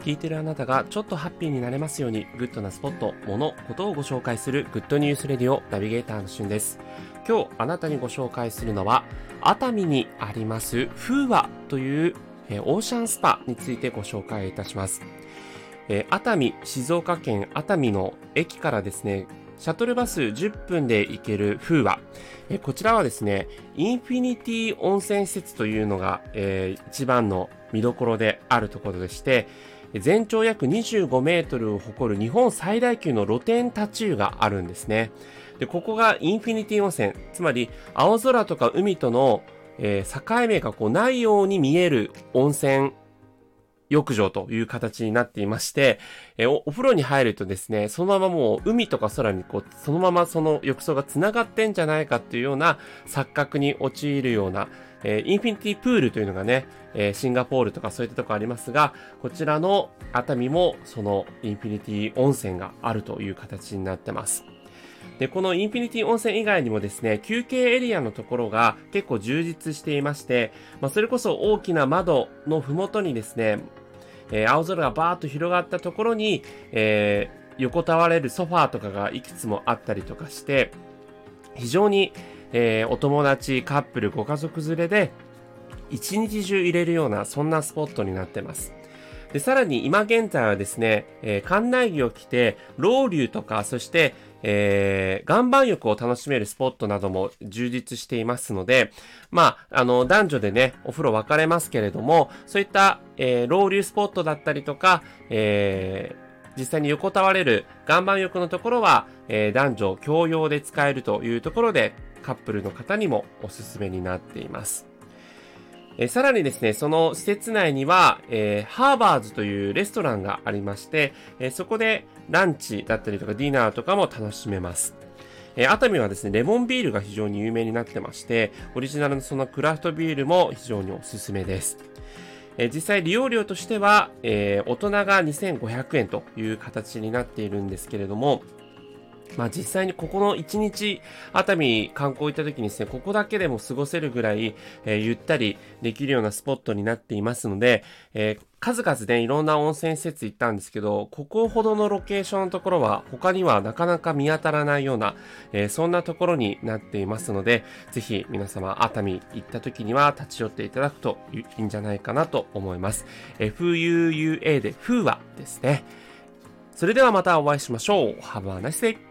聞いてるあなたがちょっとハッピーになれますように、グッドなスポット、もの、ことをご紹介するグッドニュースレディオナビゲーターのしゅんです。今日あなたにご紹介するのは、熱海にあります風和というオーシャンスパについてご紹介いたします。熱海、静岡県熱海の駅からですね、シャトルバス10分で行ける風和。えこちらはですね、インフィニティ温泉施設というのが、えー、一番の見どころであるところでして、全長約25メートルを誇る日本最大級の露天立ち湯があるんですね。で、ここがインフィニティ温泉、つまり青空とか海とのえー、境目がこうないように見える温泉浴場という形になっていまして、えー、お風呂に入るとですね、そのままもう海とか空にこう、そのままその浴槽が繋がってんじゃないかっていうような錯覚に陥るような、え、インフィニティプールというのがね、え、シンガポールとかそういったとこありますが、こちらの熱海もそのインフィニティ温泉があるという形になってます。で、このインフィニティ温泉以外にもですね、休憩エリアのところが結構充実していまして、まあ、それこそ大きな窓のふもとにですね、えー、青空がバーッと広がったところに、えー、横たわれるソファーとかがいくつもあったりとかして、非常に、えー、お友達、カップル、ご家族連れで、一日中入れるような、そんなスポットになってます。で、さらに今現在はですね、えー、館内着を着て、ロウリュとか、そして、えー、岩盤浴を楽しめるスポットなども充実していますので、まあ、あの、男女でね、お風呂分かれますけれども、そういった、えー、ロウリュスポットだったりとか、えー、実際に横たわれる岩盤浴のところは、えー、男女共用で使えるというところで、カップルの方にもおすすめになっています。えさらにですね、その施設内には、えー、ハーバーズというレストランがありまして、えー、そこでランチだったりとかディナーとかも楽しめます。えー、熱海はですね、レモンビールが非常に有名になってまして、オリジナルのそのクラフトビールも非常におすすめです。え、実際利用料としては、え、大人が2500円という形になっているんですけれども、まあ実際にここの1日熱海観光行った時にですね、ここだけでも過ごせるぐらい、えー、ゆったりできるようなスポットになっていますので、えー、数々ね、いろんな温泉施設行ったんですけど、ここほどのロケーションのところは他にはなかなか見当たらないような、えー、そんなところになっていますので、ぜひ皆様熱海行った時には立ち寄っていただくといいんじゃないかなと思います。FUUA で風和ですね。それではまたお会いしましょう。Have a nice day!